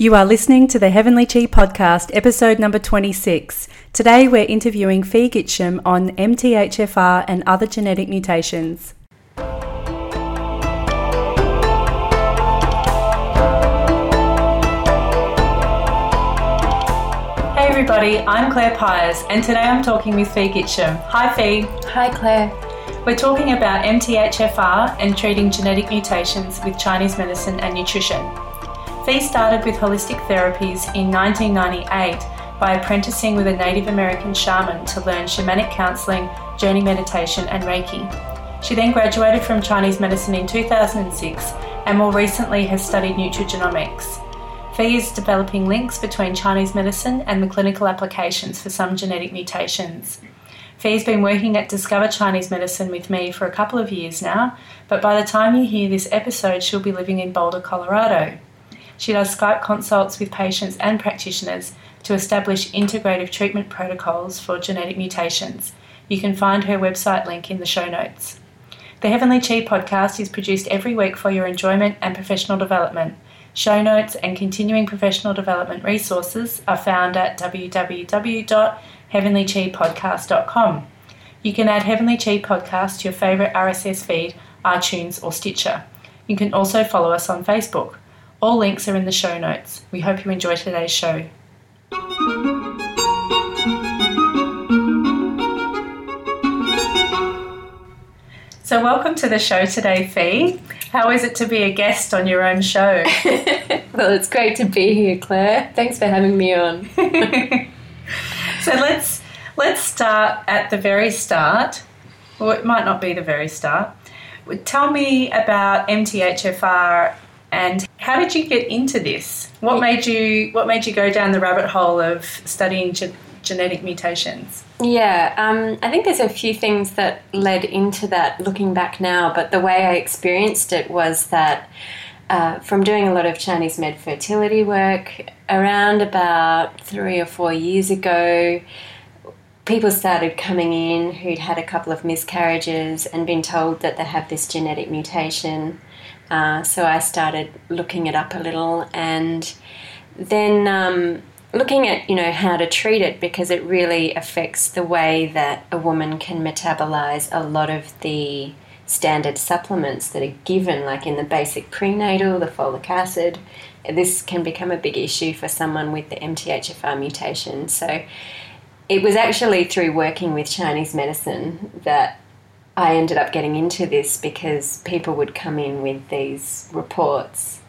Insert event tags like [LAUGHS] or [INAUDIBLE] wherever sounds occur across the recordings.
You are listening to the Heavenly Chi podcast, episode number 26. Today we're interviewing Fee Gitcham on MTHFR and other genetic mutations. Hey everybody, I'm Claire Pyers and today I'm talking with Fee Gitcham. Hi Fee. Hi Claire. We're talking about MTHFR and treating genetic mutations with Chinese medicine and nutrition. Fee started with holistic therapies in 1998 by apprenticing with a Native American shaman to learn shamanic counseling, journey meditation, and Reiki. She then graduated from Chinese medicine in 2006 and more recently has studied nutrigenomics. Fee is developing links between Chinese medicine and the clinical applications for some genetic mutations. Fee's been working at Discover Chinese Medicine with me for a couple of years now, but by the time you hear this episode, she'll be living in Boulder, Colorado. She does Skype consults with patients and practitioners to establish integrative treatment protocols for genetic mutations. You can find her website link in the show notes. The Heavenly Chi podcast is produced every week for your enjoyment and professional development. Show notes and continuing professional development resources are found at www.heavenlychipodcast.com. You can add Heavenly Chi podcast to your favourite RSS feed, iTunes, or Stitcher. You can also follow us on Facebook. All links are in the show notes. We hope you enjoy today's show. So, welcome to the show today, Fee. How is it to be a guest on your own show? [LAUGHS] well, it's great to be here, Claire. Thanks for having me on. [LAUGHS] so let's let's start at the very start. Well, it might not be the very start. Tell me about MTHFR and how did you get into this? What made you What made you go down the rabbit hole of studying ge- genetic mutations? Yeah, um, I think there's a few things that led into that. Looking back now, but the way I experienced it was that. Uh, from doing a lot of Chinese med fertility work around about three or four years ago, people started coming in who'd had a couple of miscarriages and been told that they have this genetic mutation uh, so I started looking it up a little and then um, looking at you know how to treat it because it really affects the way that a woman can metabolize a lot of the standard supplements that are given like in the basic prenatal the folic acid. This can become a big issue for someone with the MTHFR mutation. So it was actually through working with Chinese medicine that I ended up getting into this because people would come in with these reports.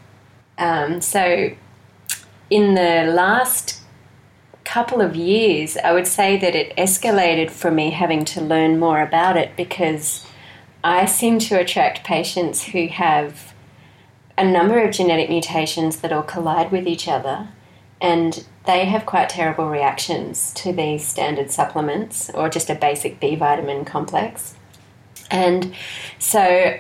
Um, so, in the last couple of years, I would say that it escalated for me having to learn more about it because I seem to attract patients who have a number of genetic mutations that all collide with each other and they have quite terrible reactions to these standard supplements or just a basic B vitamin complex. And so,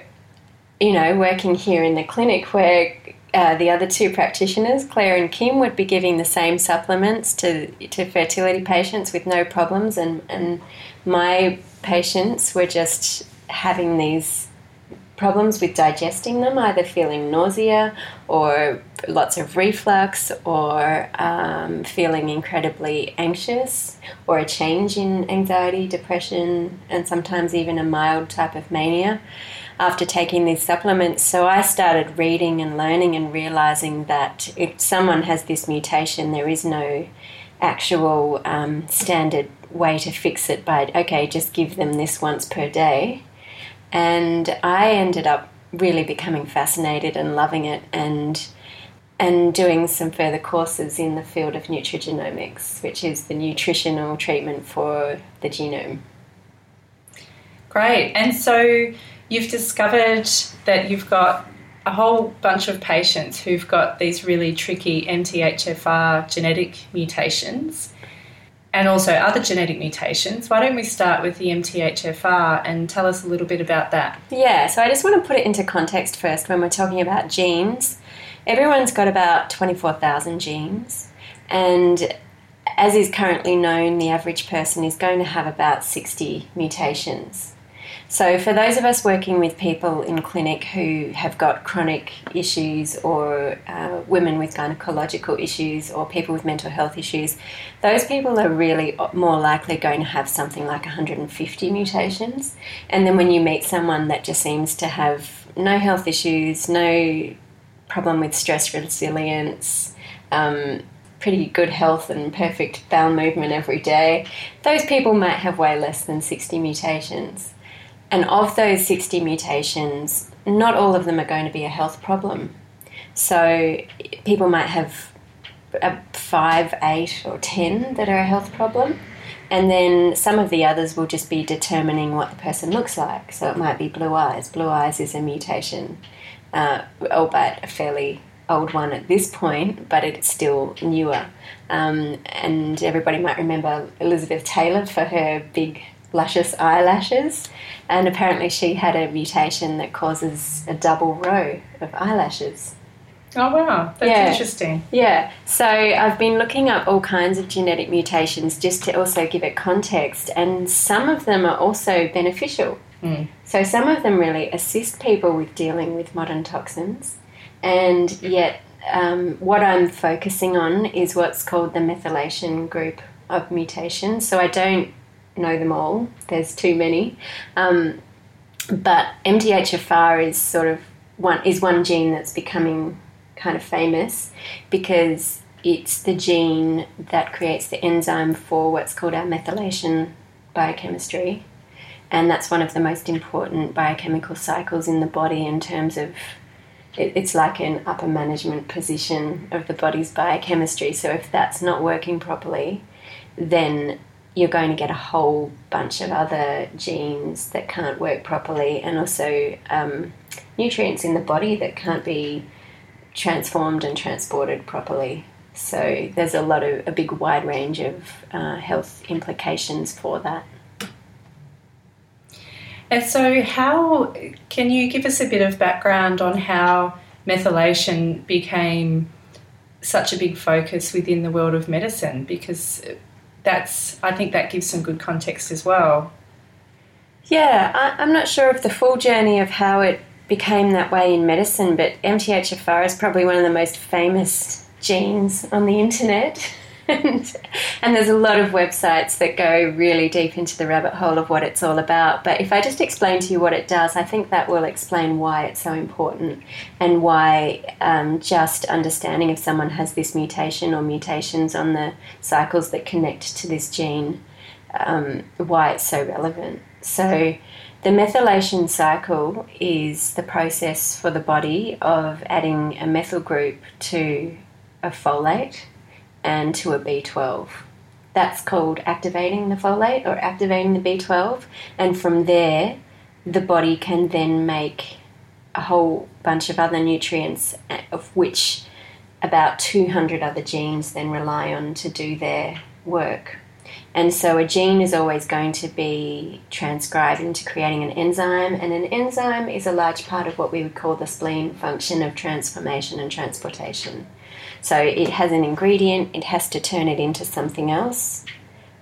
you know, working here in the clinic where uh, the other two practitioners, Claire and Kim, would be giving the same supplements to, to fertility patients with no problems, and, and my patients were just having these problems with digesting them, either feeling nausea or lots of reflux or um, feeling incredibly anxious or a change in anxiety, depression, and sometimes even a mild type of mania after taking these supplements. So I started reading and learning and realizing that if someone has this mutation, there is no actual um, standard way to fix it by, okay, just give them this once per day and I ended up really becoming fascinated and loving it and and doing some further courses in the field of nutrigenomics, which is the nutritional treatment for the genome. Great. And so you've discovered that you've got a whole bunch of patients who've got these really tricky MTHFR genetic mutations and also other genetic mutations. Why don't we start with the MTHFR and tell us a little bit about that? Yeah, so I just want to put it into context first when we're talking about genes. Everyone's got about 24,000 genes, and as is currently known, the average person is going to have about 60 mutations. So, for those of us working with people in clinic who have got chronic issues, or uh, women with gynecological issues, or people with mental health issues, those people are really more likely going to have something like 150 mutations. And then when you meet someone that just seems to have no health issues, no problem with stress resilience, um, pretty good health and perfect bowel movement every day, those people might have way less than 60 mutations. And of those 60 mutations, not all of them are going to be a health problem. So people might have a five, eight, or 10 that are a health problem. And then some of the others will just be determining what the person looks like. So it might be blue eyes. Blue eyes is a mutation, uh, albeit a fairly old one at this point, but it's still newer. Um, and everybody might remember Elizabeth Taylor for her big luscious eyelashes, and apparently she had a mutation that causes a double row of eyelashes. Oh wow, that's yeah. interesting. Yeah, so I've been looking up all kinds of genetic mutations just to also give it context, and some of them are also beneficial. Mm. So some of them really assist people with dealing with modern toxins, and yet um, what I'm focusing on is what's called the methylation group of mutations. So I don't know them all. There's too many. Um, but MTHFR is sort of one is one gene that's becoming kind of famous because it's the gene that creates the enzyme for what's called our methylation biochemistry. And that's one of the most important biochemical cycles in the body in terms of it, it's like an upper management position of the body's biochemistry. So if that's not working properly, then you're going to get a whole bunch of other genes that can't work properly, and also um, nutrients in the body that can't be transformed and transported properly. So there's a lot of a big wide range of uh, health implications for that. And so, how can you give us a bit of background on how methylation became such a big focus within the world of medicine? Because that's I think that gives some good context as well. Yeah, I, am not sure of the full journey of how it became that way in medicine, but MTHFR is probably one of the most famous genes on the internet. [LAUGHS] and, and there's a lot of websites that go really deep into the rabbit hole of what it's all about. But if I just explain to you what it does, I think that will explain why it's so important and why um, just understanding if someone has this mutation or mutations on the cycles that connect to this gene, um, why it's so relevant. So, the methylation cycle is the process for the body of adding a methyl group to a folate and to a B12. That's called activating the folate or activating the B12, and from there, the body can then make a whole bunch of other nutrients, eh, of which about 200 other genes then rely on to do their work. And so a gene is always going to be transcribed into creating an enzyme, and an enzyme is a large part of what we would call the spleen function of transformation and transportation. So it has an ingredient, it has to turn it into something else.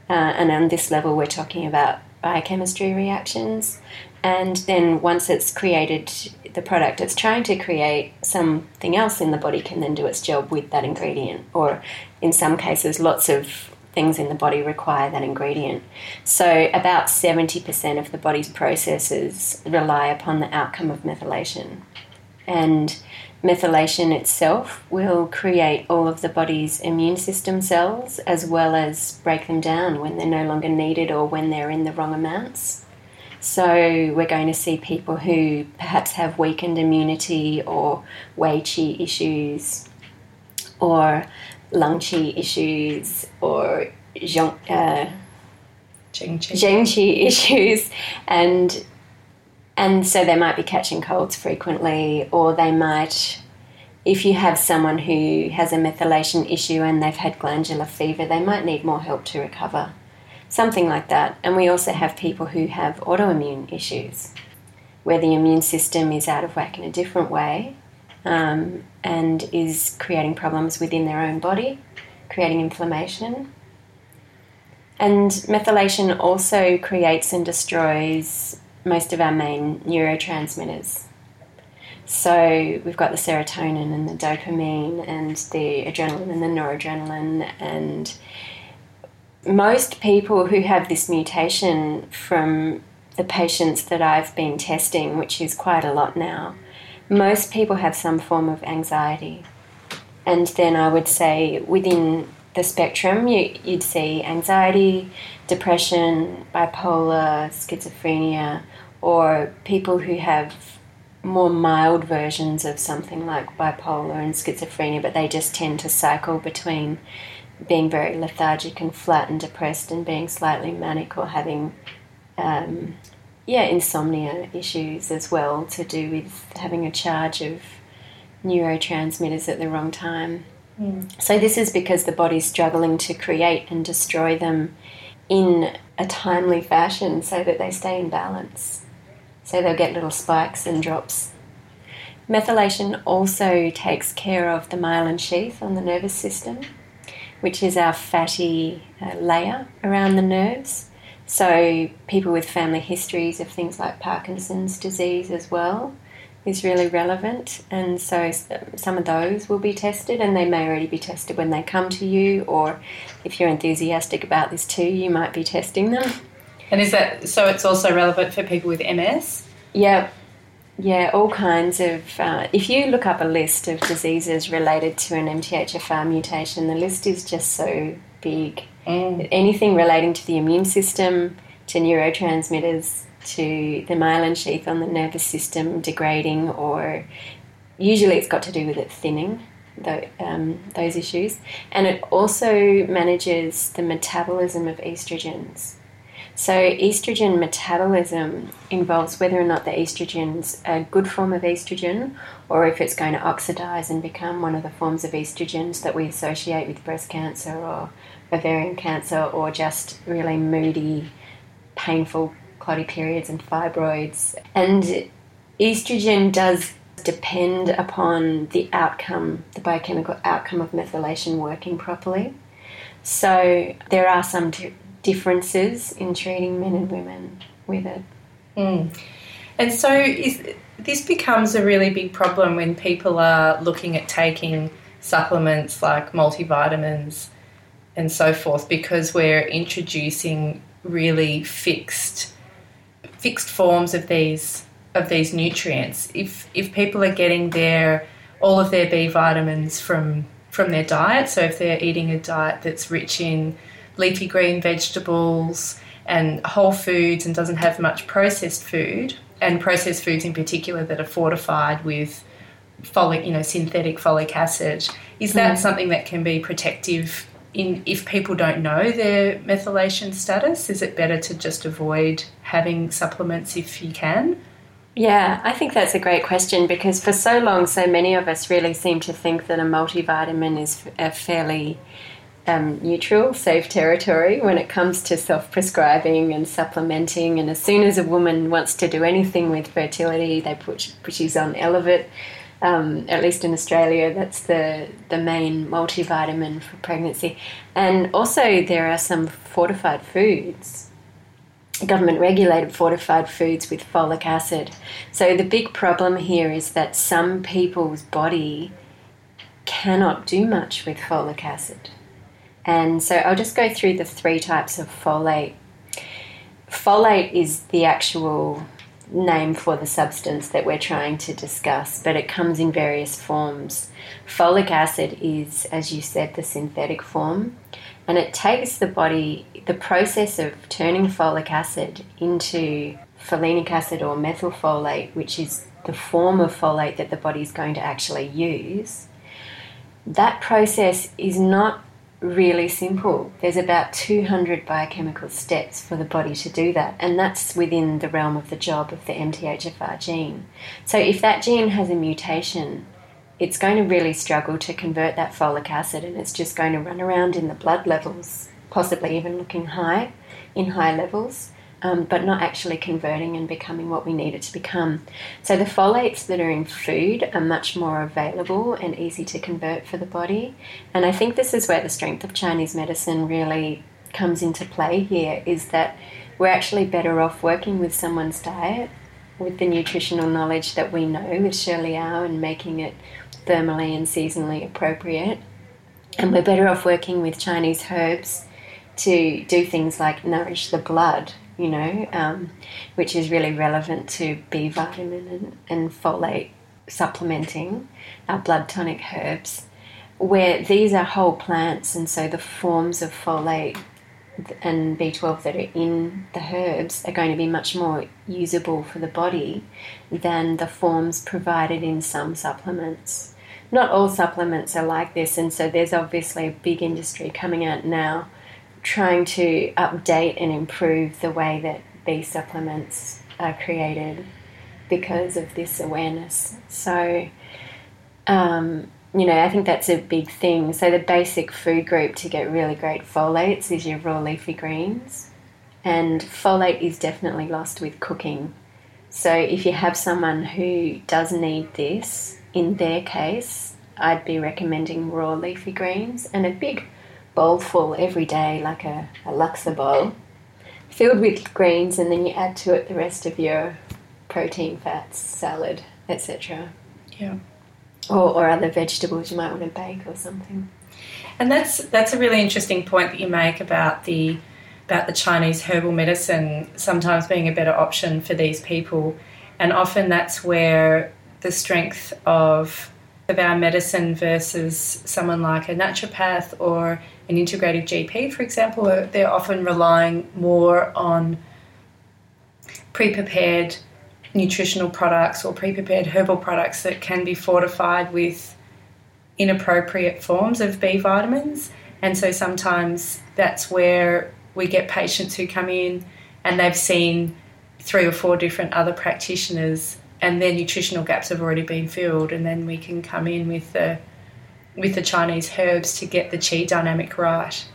Uh, and on this level, we're talking about biochemistry reactions. And then once it's created the product it's trying to create, something else in the body can then do its job with that ingredient. Or in some cases, lots of things in the body require that ingredient. So, about 70% of the body's processes rely upon the outcome of methylation. And methylation itself will create all of the body's immune system cells as well as break them down when they're no longer needed or when they're in the wrong amounts. So, we're going to see people who perhaps have weakened immunity or Wei Qi issues or lung Qi issues or Zheng, uh, Zheng Qi issues and and so they might be catching colds frequently, or they might, if you have someone who has a methylation issue and they've had glandular fever, they might need more help to recover. Something like that. And we also have people who have autoimmune issues, where the immune system is out of whack in a different way um, and is creating problems within their own body, creating inflammation. And methylation also creates and destroys most of our main neurotransmitters. So we've got the serotonin and the dopamine and the adrenaline and the noradrenaline and most people who have this mutation from the patients that I've been testing, which is quite a lot now, most people have some form of anxiety. And then I would say within the spectrum, you, would see anxiety, depression, bipolar, schizophrenia, or people who have more mild versions of something like bipolar and schizophrenia, but they just tend to cycle between being very lethargic and flat and depressed and being slightly manic or having um, yeah insomnia issues as well to do with having a charge of neurotransmitters at the wrong time mm. so this is because the body's struggling to create and destroy them in a timely fashion so that they stay in balance so they'll get little spikes and drops methylation also takes care of the myelin sheath on the nervous system which is our fatty uh, layer around the nerves. So, people with family histories of things like Parkinson's disease as well is really relevant. And so, some of those will be tested, and they may already be tested when they come to you, or if you're enthusiastic about this too, you might be testing them. And is that so? It's also relevant for people with MS? Yeah, yeah, all kinds of. Uh, if you look up a list of diseases related to an MTHFR mutation, the list is just so big. Mm. Anything relating to the immune system, to neurotransmitters, to the myelin sheath on the nervous system degrading, or usually it's got to do with it thinning. The, um, those issues, and it also manages the metabolism of estrogens. So, estrogen metabolism involves whether or not the estrogen's a good form of estrogen or if it's going to oxidize and become one of the forms of estrogens that we associate with breast cancer or ovarian cancer or just really moody, painful clotty periods and fibroids. And estrogen does depend upon the outcome, the biochemical outcome of methylation working properly. So, there are some differences in treating men and women with it. Mm. And so is, this becomes a really big problem when people are looking at taking supplements like multivitamins and so forth because we're introducing really fixed fixed forms of these of these nutrients. If if people are getting their all of their B vitamins from from their diet, so if they're eating a diet that's rich in leafy green vegetables and whole foods and doesn't have much processed food, and processed foods in particular that are fortified with folic, you know, synthetic folic acid. Is that mm. something that can be protective in if people don't know their methylation status? Is it better to just avoid having supplements if you can? Yeah, I think that's a great question because for so long, so many of us really seem to think that a multivitamin is a fairly um, neutral, safe territory when it comes to self prescribing and supplementing. And as soon as a woman wants to do anything with fertility, they put, put she's on Elevit. Um, at least in Australia, that's the, the main multivitamin for pregnancy. And also, there are some fortified foods, government regulated fortified foods with folic acid. So, the big problem here is that some people's body cannot do much with folic acid. And so I'll just go through the three types of folate. Folate is the actual name for the substance that we're trying to discuss, but it comes in various forms. Folic acid is, as you said, the synthetic form, and it takes the body, the process of turning folic acid into folinic acid or methylfolate, which is the form of folate that the body is going to actually use. That process is not really simple. There's about 200 biochemical steps for the body to do that, and that's within the realm of the job of the MTHFR gene. So, if that gene has a mutation, it's going to really struggle to convert that folic acid, and it's just going to run around in the blood levels, possibly even looking high in high levels um, but not actually converting and becoming what we need it to become. So the folates that are in food are much more available and easy to convert for the body. And I think this is where the strength of Chinese medicine really comes into play here is that we're actually better off working with someone's diet with the nutritional knowledge that we know with shi liao and making it thermally and seasonally appropriate. And we're better off working with Chinese herbs to do things like nourish the blood, you know, um, which is really relevant to B vitamin and, and folate supplementing our blood tonic herbs, where these are whole plants, and so the forms of folate and B12 that are in the herbs are going to be much more usable for the body than the forms provided in some supplements. Not all supplements are like this, and so there's obviously a big industry coming out now trying to update and improve the way that these supplements are created because of this awareness. So, um, you know, I think that's a big thing. So, the basic food group to get really great folates is your raw leafy greens, and folate is definitely lost with cooking. So, if you have someone who does need this, in their case, I'd be recommending raw leafy greens and a big bowl full every day, like a, a laksa bowl, filled with greens, and then you add to it the rest of your protein, fats, salad, etc. Yeah or, or other vegetables you might want to bake or something. And that's that's a really interesting point that you make about the about the Chinese herbal medicine sometimes being a better option for these people, and often that's where the strength of of our medicine versus someone like a naturopath or an integrative GP, for example, they're often relying more on pre-prepared nutritional products or pre prepared herbal products that can be fortified with inappropriate forms of B vitamins. And so sometimes that's where we get patients who come in and they've seen three or four different other practitioners and their nutritional gaps have already been filled and then we can come in with the with the Chinese herbs to get the chi dynamic right.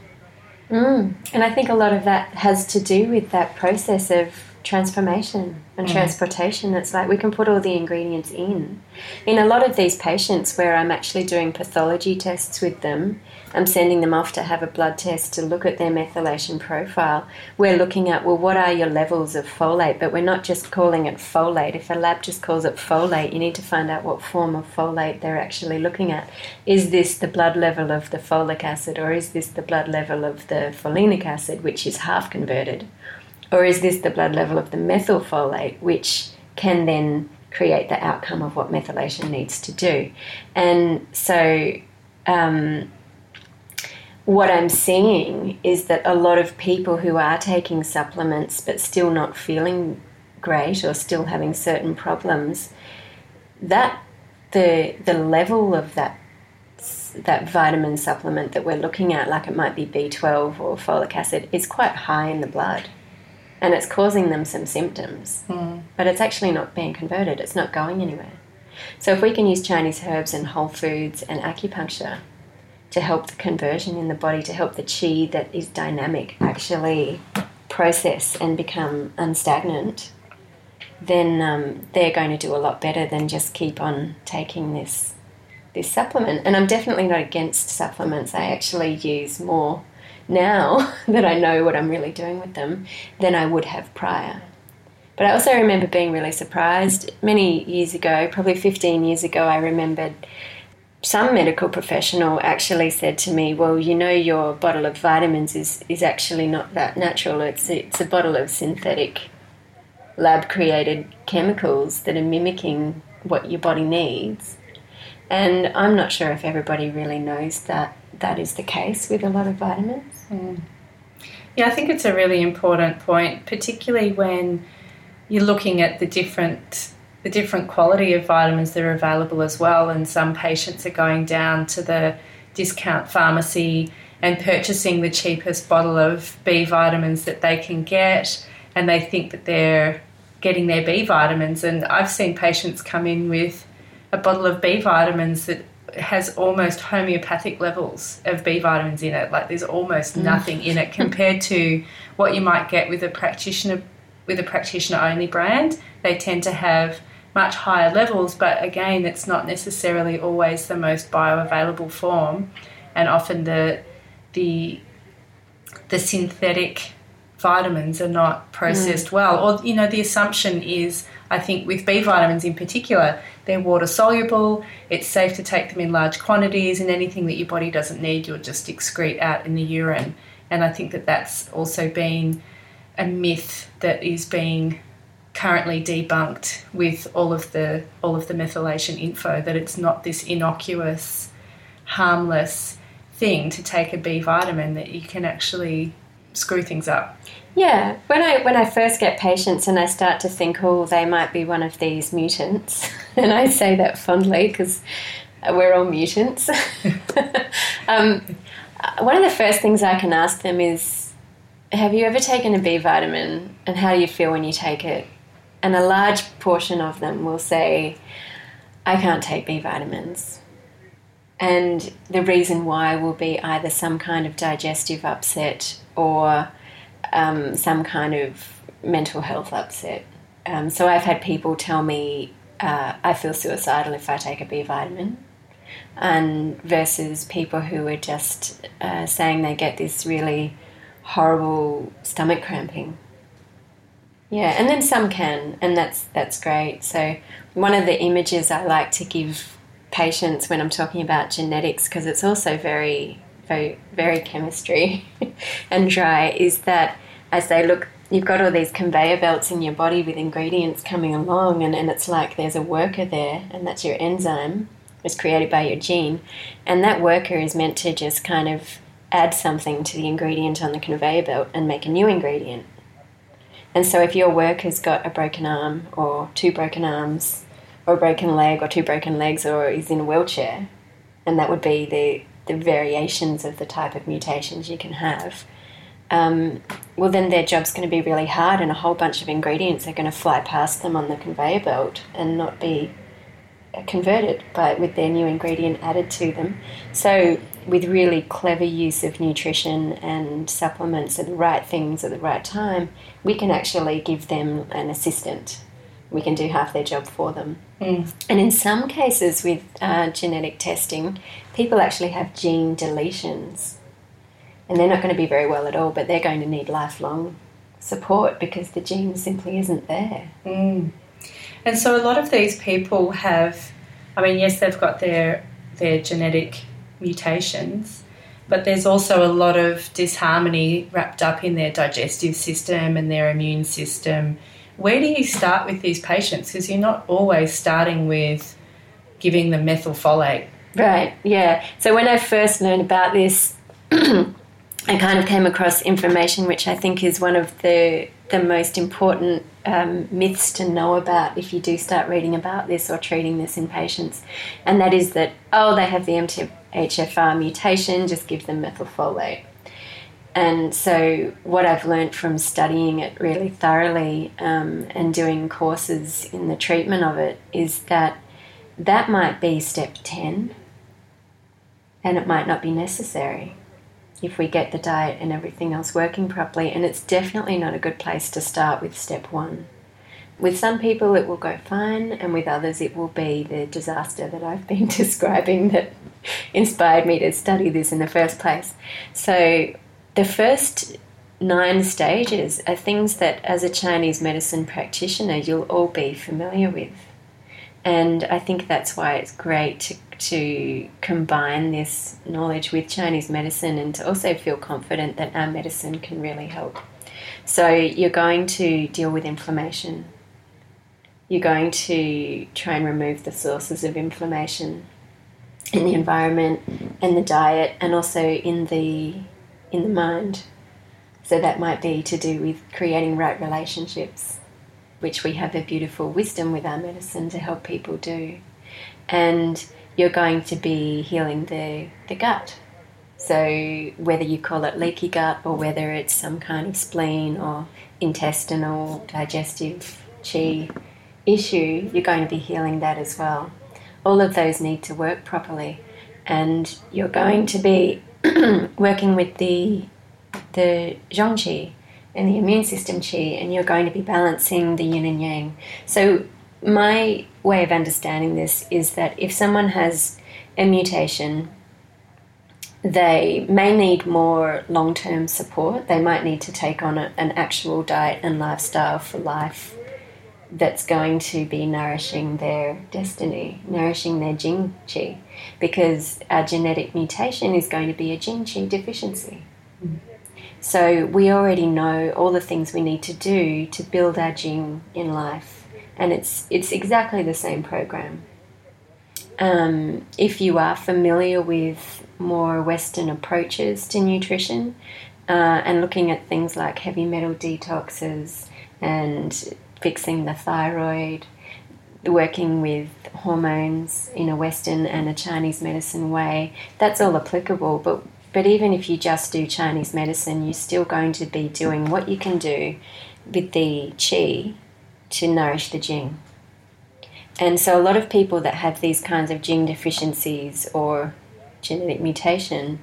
Mm. And I think a lot of that has to do with that process of transformation and mm. transportation. It's like we can put all the ingredients in. In a lot of these patients, where I'm actually doing pathology tests with them, I'm sending them off to have a blood test to look at their methylation profile. We're looking at, well, what are your levels of folate? But we're not just calling it folate. If a lab just calls it folate, you need to find out what form of folate they're actually looking at. Is this the blood level of the folic acid, or is this the blood level of the folinic acid, which is half converted? Or is this the blood level of the methylfolate, which can then create the outcome of what methylation needs to do? And so, um, what I'm seeing is that a lot of people who are taking supplements but still not feeling great or still having certain problems, that the the level of that that vitamin supplement that we're looking at, like it might be B12 or folic acid, is quite high in the blood and it's causing them some symptoms, mm. but it's actually not being converted, it's not going anywhere. So, if we can use Chinese herbs and whole foods and acupuncture to help the conversion in the body, to help the chi that is dynamic actually process and become unstagnant, then um, they're going to do a lot better than just keep on taking this this supplement. And I'm definitely not against supplements. I actually use more now [LAUGHS] that I know what I'm really doing with them than I would have prior. But I also remember being really surprised many years ago, probably 15 years ago, I remembered some medical professional actually said to me, Well, you know, your bottle of vitamins is, is actually not that natural. It's, it's a bottle of synthetic lab created chemicals that are mimicking what your body needs. And I'm not sure if everybody really knows that that is the case with a lot of vitamins. Mm. Yeah, I think it's a really important point, particularly when you're looking at the different the different quality of vitamins that are available as well. And some patients are going down to the discount pharmacy and purchasing the cheapest bottle of B vitamins that they can get, and they think that they're getting their B vitamins. And I've seen patients come in with a bottle of B vitamins that has almost homeopathic levels of B vitamins in it. Like there's almost mm. nothing in it compared to what you might get with a practitioner with a practitioner only brand. They tend to have much higher levels, but again, it's not necessarily always the most bioavailable form, and often the the the synthetic vitamins are not processed mm. well. Or, you know, the assumption is, I think, with B vitamins in particular, they're water soluble, it's safe to take them in large quantities, and anything that your body doesn't need, you'll just excrete out in the urine. And I think that that's also been a myth that is being currently debunked with all of the all of the methylation info that it's not this innocuous harmless thing to take a B vitamin that you can actually screw things up. Yeah, when I when I first get patients and I start to think, oh, they might be one of these mutants, [LAUGHS] and I say that fondly because we're all mutants. [LAUGHS] um, one of the first things I can ask them is, have you ever taken a B vitamin, and how do you feel when you take it? And a large portion of them will say, I can't take B vitamins. And the reason why will be either some kind of digestive upset or um, some kind of mental health upset. Um, so I've had people tell me uh, I feel suicidal if I take a B vitamin, and versus people who are just uh, saying they get this really horrible stomach cramping. Yeah, and then some can, and that's that's great. So one of the images I like to give patients when I'm talking about genetics, because it's also very very chemistry [LAUGHS] and dry, is that I say, look, you've got all these conveyor belts in your body with ingredients coming along, and, and it's like there's a worker there, and that's your enzyme. It's created by your gene, and that worker is meant to just kind of add something to the ingredient on the conveyor belt and make a new ingredient. And so, if your worker's got a broken arm, or two broken arms, or a broken leg, or two broken legs, or is in a wheelchair, and that would be the, variations of the type of mutations you can have um, well, then their job's going to be really hard, and a whole bunch of ingredients are going to fly past them on the conveyor belt and not be converted by with their new ingredient added to them. So, with really clever use of nutrition and supplements and the right things at the right time, we can actually give them an assistant. We can do half their job for them. Mm. And in some cases, with uh, genetic testing, people actually have gene deletions and they're not going to be very well at all, but they're going to need lifelong support because the gene simply isn't there. Mm. And so a lot of these people have, I mean, yes, they've got their their genetic mutations, but there's also a lot of disharmony wrapped up in their digestive system and their immune system. Where do you start with these patients? Because you're not always starting with giving them methylfolate. Right, yeah. So when I first learned about this, [CLEARS THROAT] I kind of came across information which I think is one of the the most important um, myths to know about if you do start reading about this or treating this in patients, and that is that oh they have the MTHFR mutation, just give them methylfolate. And so, what I've learned from studying it really thoroughly um, and doing courses in the treatment of it is that that might be step 10 and it might not be necessary if we get the diet and everything else working properly. And it's definitely not a good place to start with step one. With some people, it will go fine, and with others, it will be the disaster that I've been [LAUGHS] describing that inspired me to study this in the first place. So, the first nine stages are things that, as a Chinese medicine practitioner, you'll all be familiar with. And I think that's why it's great to to combine this knowledge with Chinese medicine and to also feel confident that our medicine can really help. So, you're going to deal with inflammation. You're going to try and remove the sources of inflammation in the environment and the diet and also in the in the mind. So that might be to do with creating right relationships, which we have a beautiful wisdom with our medicine to help people do. And you're going to be healing the, the gut. So, whether you call it leaky gut or whether it's some kind of spleen or intestinal digestive chi issue, you're going to be healing that as well. All of those need to work properly, and you're going to be [CLEARS THROAT] working with the the zhong qi and the immune system qi, and you're going to be balancing the yin and yang. So, my way of understanding this is that if someone has a mutation they may need more long term support. They might need to take on a, an actual diet and lifestyle for life that's going to be nourishing their destiny, nourishing their jing qi, because our genetic mutation is going to be a jing qi deficiency. Mm. So we already know all the things we need to do to build our jing in life, and it's it's exactly the same program. Um, if you are familiar with more Western approaches to nutrition uh, and looking at things like heavy metal detoxes and fixing the thyroid, working with hormones in a Western and a Chinese medicine way, that's all applicable. But but even if you just do Chinese medicine, you're still going to be doing what you can do with the qi to nourish the jing. And so, a lot of people that have these kinds of jing deficiencies or genetic mutation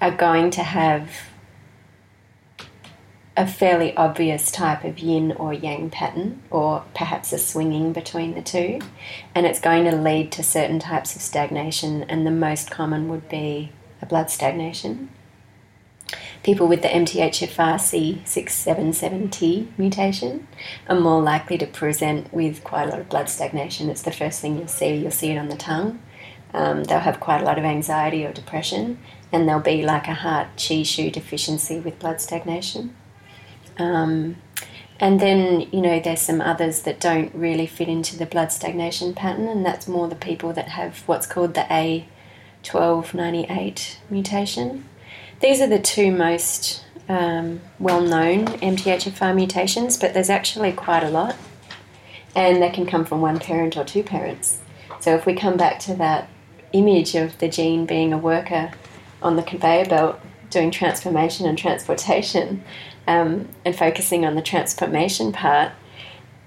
are going to have a fairly obvious type of yin or yang pattern, or perhaps a swinging between the two, and it's going to lead to certain types of stagnation, and the most common would be a blood stagnation. People with the MTHFR C677T mutation are more likely to present with quite a lot of blood stagnation. It's the first thing you'll see. You'll see it on the tongue. Um, they'll have quite a lot of anxiety or depression, and there'll be like a heart qi xu deficiency with blood stagnation. Um, and then, you know, there's some others that don't really fit into the blood stagnation pattern, and that's more the people that have what's called the A1298 mutation. These are the two most um, well known MTHFR mutations, but there's actually quite a lot, and they can come from one parent or two parents. So if we come back to that image of the gene being a worker on the conveyor belt doing transformation and transportation, um, and focusing on the transformation part,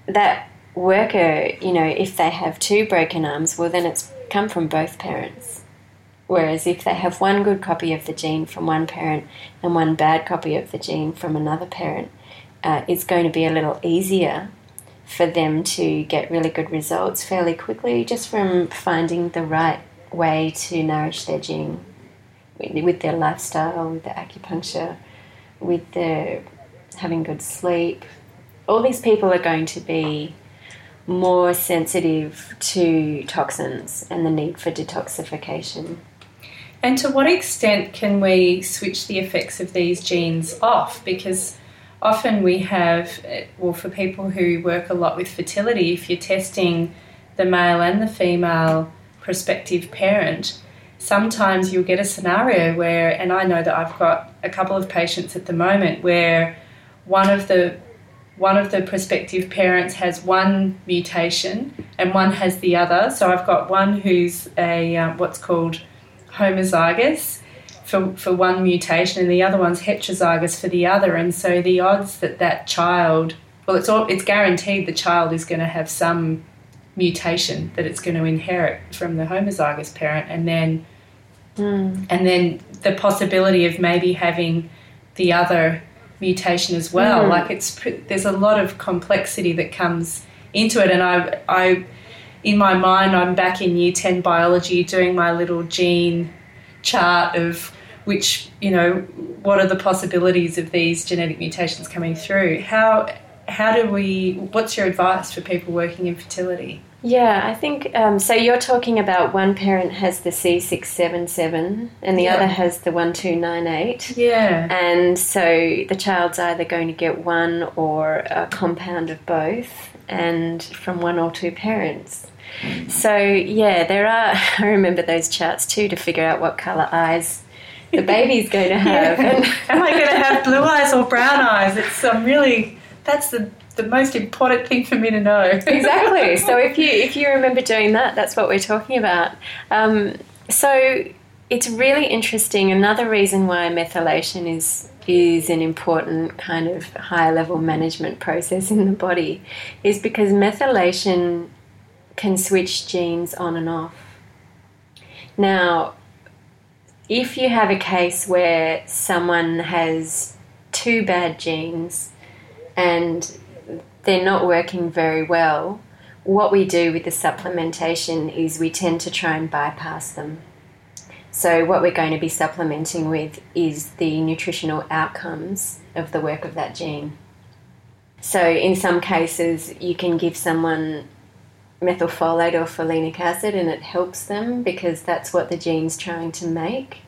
that worker, you know, if they have two broken arms, well, then it's come from both parents. Whereas if they have one good copy of the gene from one parent and one bad copy of the gene from another parent, uh, it's going to be a little easier for them to get really good results fairly quickly just from finding the right way to nourish their gene with their lifestyle, with the acupuncture, with the having good sleep. All these people are going to be more sensitive to toxins and the need for detoxification. And to what extent can we switch the effects of these genes off? Because often we have, uh, well, for people who work a lot with fertility, if you're testing the male and the female prospective parent, sometimes you'll get a scenario where, and I know that I've got a couple of patients at the moment where one of the one of the prospective parents has one mutation and one has the other. So I've got one who's a um, what's called homozygous for, for one mutation, and the other one's heterozygous for the other. And so the odds that that child, well, it's all it's guaranteed the child is going to have some mutation that it's going to inherit from the homozygous parent, and then mm. and then the possibility of maybe having the other mutation as well. Mm. Like it's there's a lot of complexity that comes into it, and I I in my mind I'm back in year ten biology doing my little gene chart of which you know what are the possibilities of these genetic mutations coming through how how do we what's your advice for people working in fertility yeah, I think um, so. You're talking about one parent has the C677 and the yeah. other has the 1298. Yeah. And so the child's either going to get one or a compound of both and from one or two parents. So, yeah, there are, [LAUGHS] I remember those charts too to figure out what colour eyes the [LAUGHS] baby's going to have. yeah. [LAUGHS] Am I going to have blue eyes or brown eyes? It's um, really, that's the the most important thing for me to know. [LAUGHS] exactly. So if you if you remember doing that, that's what we're talking about. Um, so it's really interesting. Another reason why methylation is is an important kind of higher level management process in the body is because methylation can switch genes on and off. Now, if you have a case where someone has two bad genes and they're not working very well, what we do with the supplementation is we tend to try and bypass them. So, what we're going to be supplementing with is the nutritional outcomes of the work of that gene. So, in some cases, you can give someone methylfolate or folinic acid and it helps them because that's what the gene's trying to make.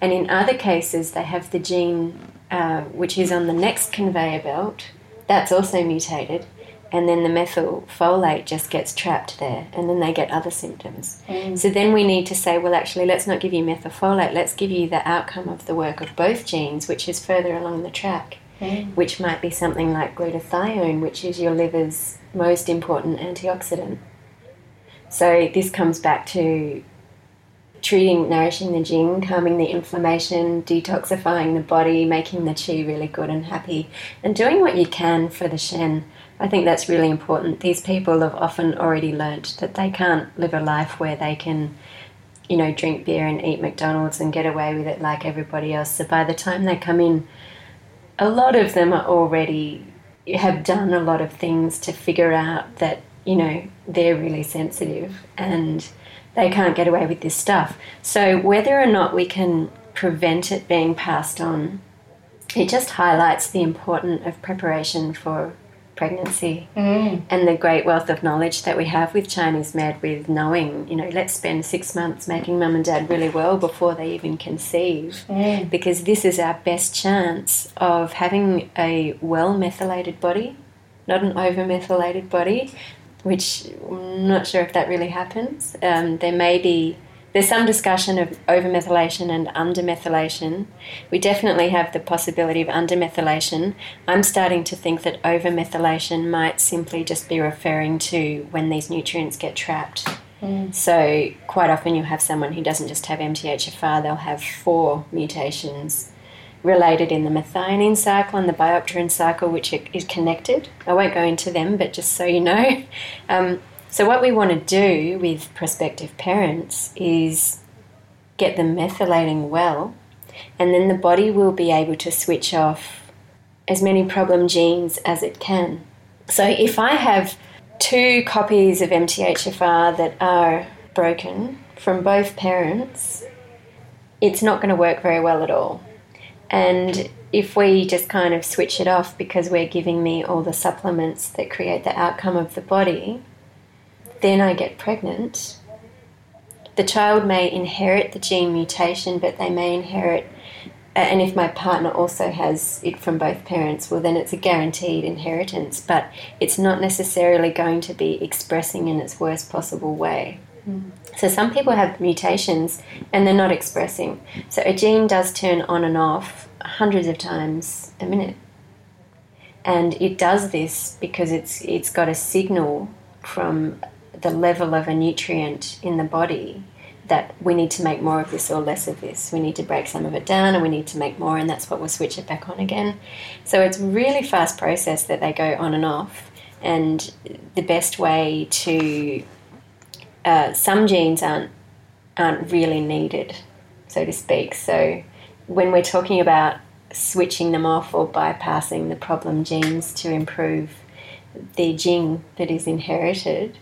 And in other cases, they have the gene uh, which is on the next conveyor belt, that's also mutated, and then the methylfolate just gets trapped there, and then they get other symptoms. Mm. So then we need to say, well, actually, let's not give you methylfolate, let's give you the outcome of the work of both genes, which is further along the track, mm. which might be something like glutathione, which is your liver's most important antioxidant. So this comes back to treating, nourishing the jing, calming the inflammation, detoxifying the body, making the chi really good and happy, and doing what you can for the shen. I think that's really important. These people have often already learnt that they can't live a life where they can, you know, drink beer and eat McDonald's and get away with it like everybody else. So by the time they come in, a lot of them are already have done a lot of things to figure out that, you know, they're really sensitive and they can't get away with this stuff. So, whether or not we can prevent it being passed on, it just highlights the importance of preparation for pregnancy mm. and the great wealth of knowledge that we have with Chinese med, with knowing, you know, let's spend six months making mum and dad really well before they even conceive, mm. because this is our best chance of having a well methylated body, not an over methylated body, which I'm not sure if that really happens. Um, there may be there's some discussion of overmethylation and undermethylation. We definitely have the possibility of undermethylation. I'm starting to think that overmethylation might simply just be referring to when these nutrients get trapped. Mm. So, quite often you'll have someone who doesn't just have MTHFR, they'll have four mutations related in the methionine cycle and the biopterin cycle, which is connected. I won't go into them, but just so you know. [LAUGHS] Um, so, what we want to do with prospective parents is get them methylating well, and then the body will be able to switch off as many problem genes as it can. So, if I have two copies of MTHFR that are broken from both parents, it's not going to work very well at all and if we just kind of switch it off because we're giving me all the supplements that create the outcome of the body, then I get pregnant. The child may inherit the gene mutation, but they may inherit, and if my partner also has it from both parents, well, then it's a guaranteed inheritance, but it's not necessarily going to be expressing in its worst possible way. So some people have mutations and they're not expressing. So a gene does turn on and off hundreds of times a minute. And it does this because it's it's got a signal from the level of a nutrient in the body that we need to make more of this or less of this. We need to break some of it down and we need to make more, and that's what we'll switch it back on again. So it's really fast process that they go on and off. And the best way to uh, some genes aren't aren't really needed, so to speak. So when we're talking about switching them off or bypassing the problem genes to improve the gene that is inherited,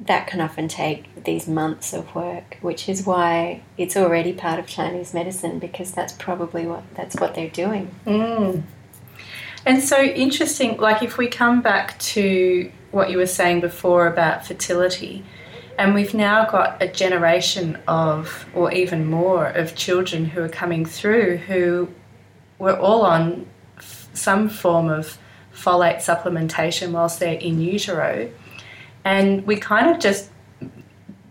that can often take these months of work, which is why it's already part of Chinese medicine because that's probably what that's what they're doing. Mm. And so interesting, like if we come back to what you were saying before about fertility, and we've now got a generation of, or even more, of children who are coming through who were all on f- some form of folate supplementation whilst they're in utero. And we kind of just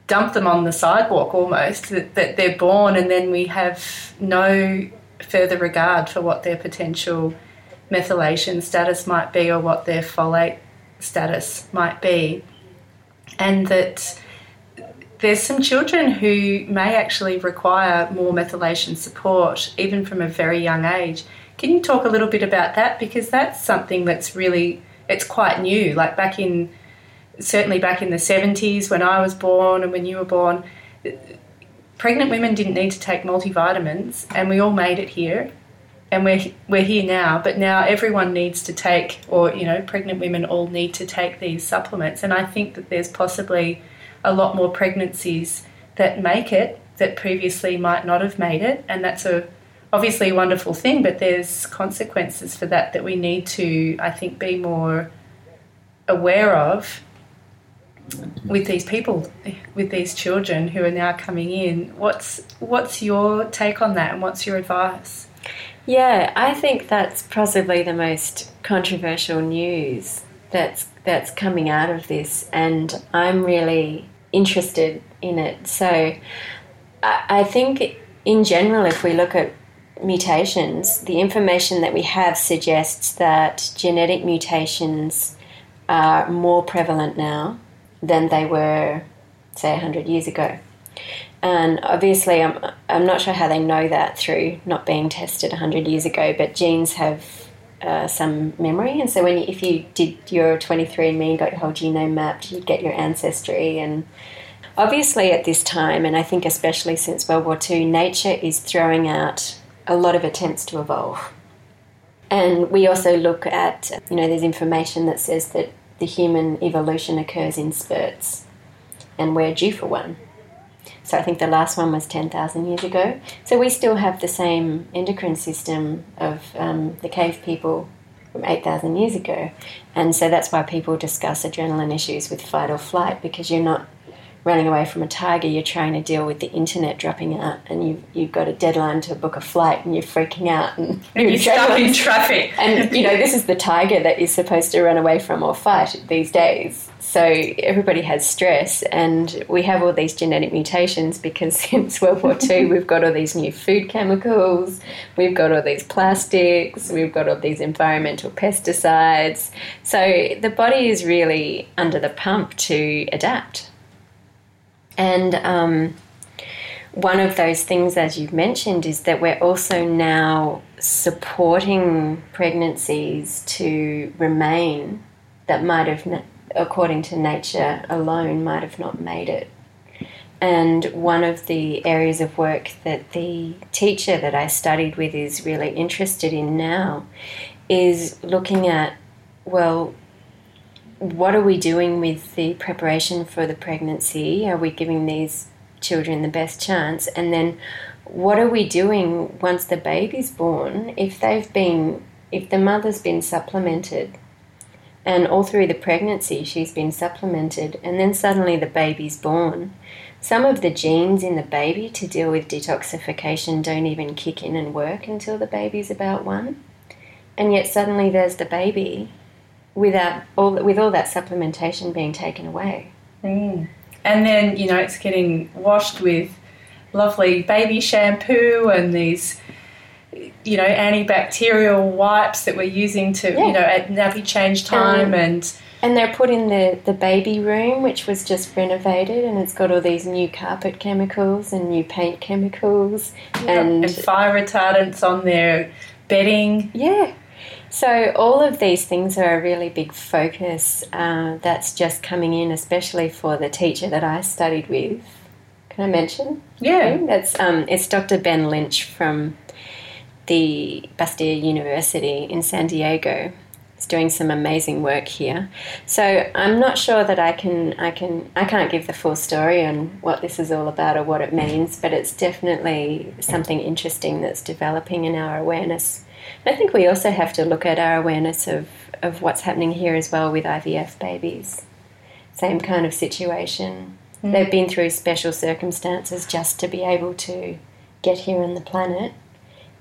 dump them on the sidewalk almost, that, that they're born, and then we have no further regard for what their potential methylation status might be or what their folate status might be. And that there's some children who may actually require more methylation support, even from a very young age. Can you talk a little bit about that? Because that's something that's really, it's quite new. Like back in, certainly back in the 70s when I was born and when you were born, pregnant women didn't need to take multivitamins and we all made it here and we're, we're here now but now everyone needs to take or you know pregnant women all need to take these supplements and i think that there's possibly a lot more pregnancies that make it that previously might not have made it, and that's a obviously a wonderful thing, but there's consequences for that that we need to, I think, be more aware of with these people, with these children who are now coming in. What's what's your take on that, and what's your advice? Yeah, I think that's possibly the most controversial news that's that's coming out of this, and I'm really interested in it. So, I, think in general, if we look at mutations, the information that we have suggests that genetic mutations are more prevalent now than they were, say, 100 years ago. And obviously, I'm, I'm not sure how they know that through not being tested 100 years ago, but genes have uh, some memory. And so, when you, if you did your 23andMe and got your whole genome mapped, you'd get your ancestry. And obviously, at this time, and I think especially since World War II, nature is throwing out a lot of attempts to evolve. And we also look at, you know, there's information that says that the human evolution occurs in spurts, and we're due for one. So I think the last one was 10,000 years ago. So we still have the same endocrine system of um, the cave people from 8,000 years ago. And so that's why people discuss adrenaline issues with fight or flight because you're not running away from a tiger, you're trying to deal with the internet dropping out, and you've, you've got a deadline to book a flight, and you're freaking out, and, and you're stuck in traffic. And you know, this is the tiger that you're supposed to run away from or fight these days. So everybody has stress, and we have all these genetic mutations because [LAUGHS] since World War II, [LAUGHS] we've got all these new food chemicals, we've got all these plastics, we've got all these environmental pesticides. So the body is really under the pump to adapt. And um, one of those things, as you've mentioned, is that we're also now supporting pregnancies to remain that might have, according to nature alone, might have not made it. And one of the areas of work that the teacher that I studied with is really interested in now is looking at, well, what are we doing with the preparation for the pregnancy? Are we giving these children the best chance? And then what are we doing once the baby's born if they've been if the mother's been supplemented and all through the pregnancy she's been supplemented and then suddenly the baby's born some of the genes in the baby to deal with detoxification don't even kick in and work until the baby's about 1 and yet suddenly there's the baby without all with all that supplementation being taken away. Mm. And then you know it's getting washed with lovely baby shampoo and these you know antibacterial wipes that we're using to yeah. you know at nappy change time um, and and they're put in the, the baby room which was just renovated and it's got all these new carpet chemicals and new paint chemicals and, and fire retardants on their bedding yeah so, all of these things are a really big focus uh, that's just coming in, especially for the teacher that I studied with. Can I mention? Yeah. That's um, it's Dr. Ben Lynch from the Bastyr University in San Diego. Doing some amazing work here. So I'm not sure that I can I can I can't give the full story on what this is all about or what it means, but it's definitely something interesting that's developing in our awareness I think we also have to look at our awareness of, of what's happening here as well with IVF babies. Same kind of situation. Mm. They've been through special circumstances just to be able to get here on the planet.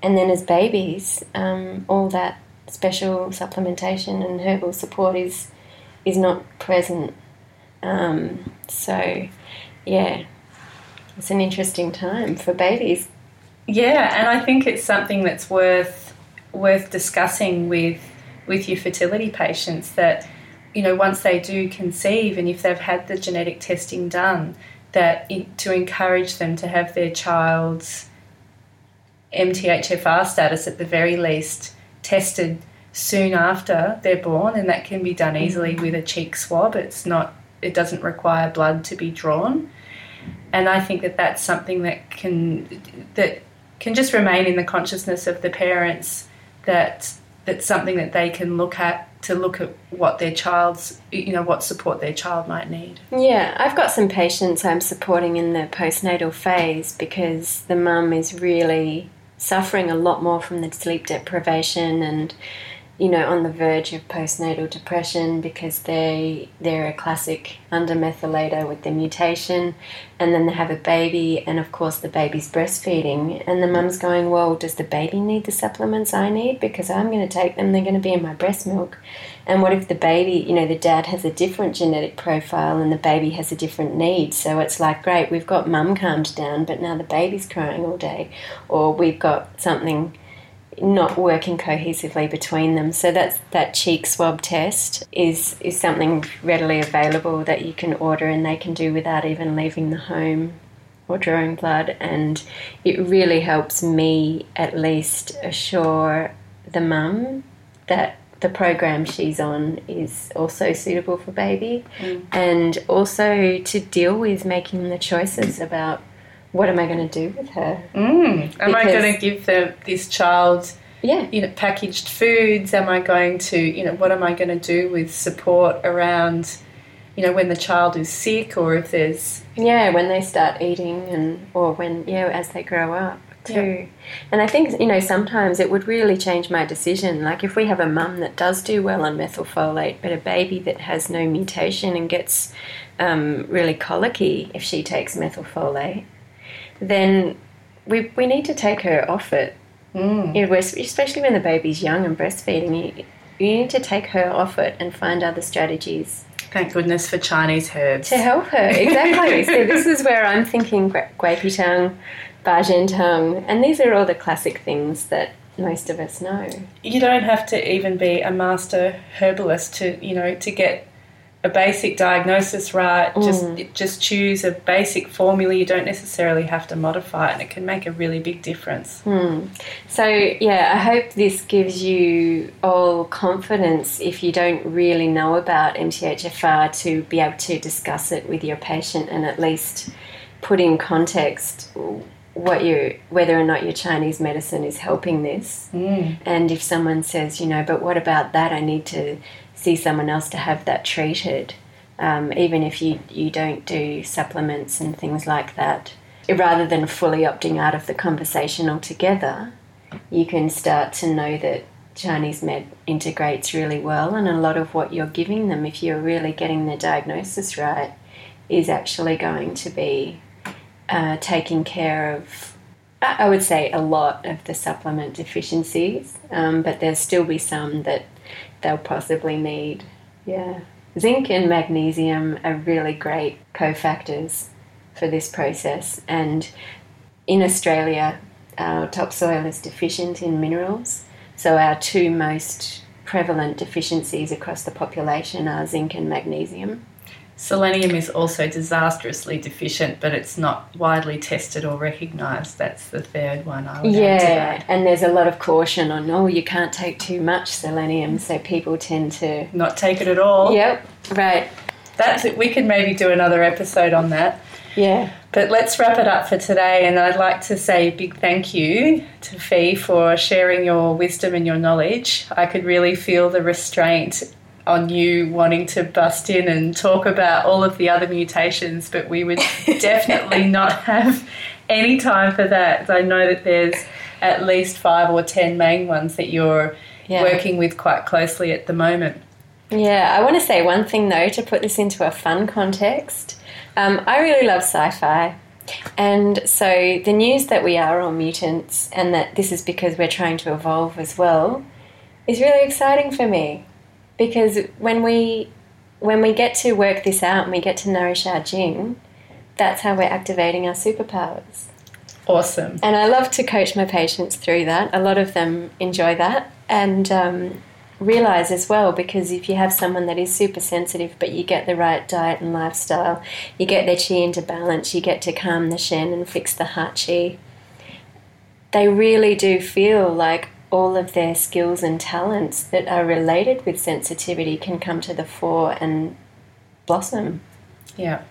And then as babies, um, all that special supplementation and herbal support is is not present. Um, so, yeah, it's an interesting time for babies. Yeah, and I think it's something that's worth worth discussing with with your fertility patients that you know once they do conceive and if they've had the genetic testing done that to encourage them to have their child's MTHFR status at the very least tested soon after they're born and that can be done easily mm-hmm. with a cheek swab it's not it doesn't require blood to be drawn and I think that that's something that can that can just remain in the consciousness of the parents that that's something that they can look at to look at what their child's you know what support their child might need. Yeah, I've got some patients I'm supporting in the postnatal phase because the mum is really suffering a lot more from the sleep deprivation and you know on the verge of postnatal depression because they they're a classic undermethylator with the mutation. And then they have a baby and of course the baby's breastfeeding. And the mum's going well does the baby need the supplements I need? Because I'm going to take them. They're going to be in my breast milk. And what if the baby you know the dad has a different genetic profile and the baby has a different need? So it's like great we've got mum calmed down but now the baby's crying all day or we've got something not working cohesively between them. So that's that cheek swab test is is something readily available that you can order and they can do without even leaving the home or drawing blood and it really helps me at least assure the mum that the program she's on is also suitable for baby mm. and also to deal with making the choices about what am I going to do with her? Mm. Am I going to give this child, yeah, you know, packaged foods? Am I going to, you know, what am I going to do with support around, you know, when the child is sick or if there's yeah, when they start eating and or when yeah, as they grow up too. And I think you know sometimes it would really change my decision. Like if we have a mum that does do well on methylfolate, but a baby that has no mutation and gets um, really colicky if she takes methylfolate then we, we need to take her off it. Mm. You know, especially when the baby's young and breastfeeding, you, you need to take her off it and find other strategies. Thank goodness for Chinese herbs. To help her, exactly. [LAUGHS] so this is where I'm thinking guipitang, bazhentang, and these are all the classic things that most of us know. You don't have to even be a master herbalist to, you know, to get a basic diagnosis right. Mm. Just just choose a basic formula. You don't necessarily have to modify it, and it can make a really big difference. Mm. So yeah, I hope this gives you all confidence if you don't really know about MTHFR to be able to discuss it with your patient and at least put in context what you whether or not your Chinese medicine is helping this. Mm. And if someone says, you know, but what about that? I need to see someone else to have that treated, um, even if you, you don't do supplements and things like that. Rather than fully opting out of the conversation altogether, you can start to know that Chinese med integrates really well, and a lot of what you're giving them, if you're really getting the diagnosis right, is actually going to be uh, taking care of, I would say, a lot of the supplement deficiencies, um, but there'll still be some that they'll possibly need. Yeah. Zinc and magnesium are really great cofactors for this process. And in Australia, our topsoil is deficient in minerals. So our two most prevalent deficiencies across the population are zinc and magnesium. Selenium is also disastrously deficient, but it's not widely tested or recognised. That's the third one I would Yeah, and there's a lot of caution on, oh, you can't take too much selenium, so people tend to... Not take it at all. Yep, right. That's it. We could maybe do another episode on that. Yeah. But let's wrap it up for today, and I'd like to say a big thank you to Fee for sharing your wisdom and your knowledge. I could really feel the restraint on you wanting to bust in and talk about all of the other mutations, but we would [LAUGHS] definitely not have any time for that. I know that there's at least five or ten main ones that you're yeah. working with quite closely at the moment. Yeah, I want to say one thing though to put this into a fun context. Um, I really love sci fi. And so the news that we are all mutants and that this is because we're trying to evolve as well is really exciting for me because when we when we get to work this out and we get to nourish our gene, that's how we're activating our superpowers. Awesome. And I love to coach my patients through that. A lot of them enjoy that and um, realize as well because if you have someone that is super sensitive but you get the right diet and lifestyle, you get their chi into balance, you get to calm the shen and fix the heart chi. They really do feel like all of their skills and talents that are related with sensitivity can come to the fore and blossom. Yeah.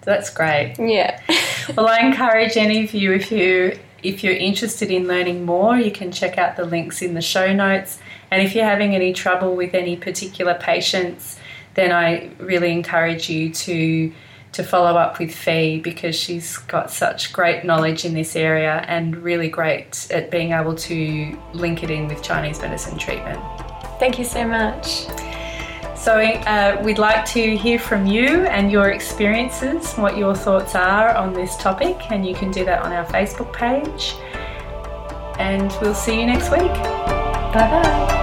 That's great. Yeah. [LAUGHS] well, I encourage any of you if you if you're interested in learning more, you can check out the links in the show notes. And if you're having any trouble with any particular patients, then I really encourage you to to follow up with Fee because she's got such great knowledge in this area and really great at being able to link it in with Chinese medicine treatment. Thank you so much. So, uh, we'd like to hear from you and your experiences, what your thoughts are on this topic, and you can do that on our Facebook page. And we'll see you next week. Bye bye.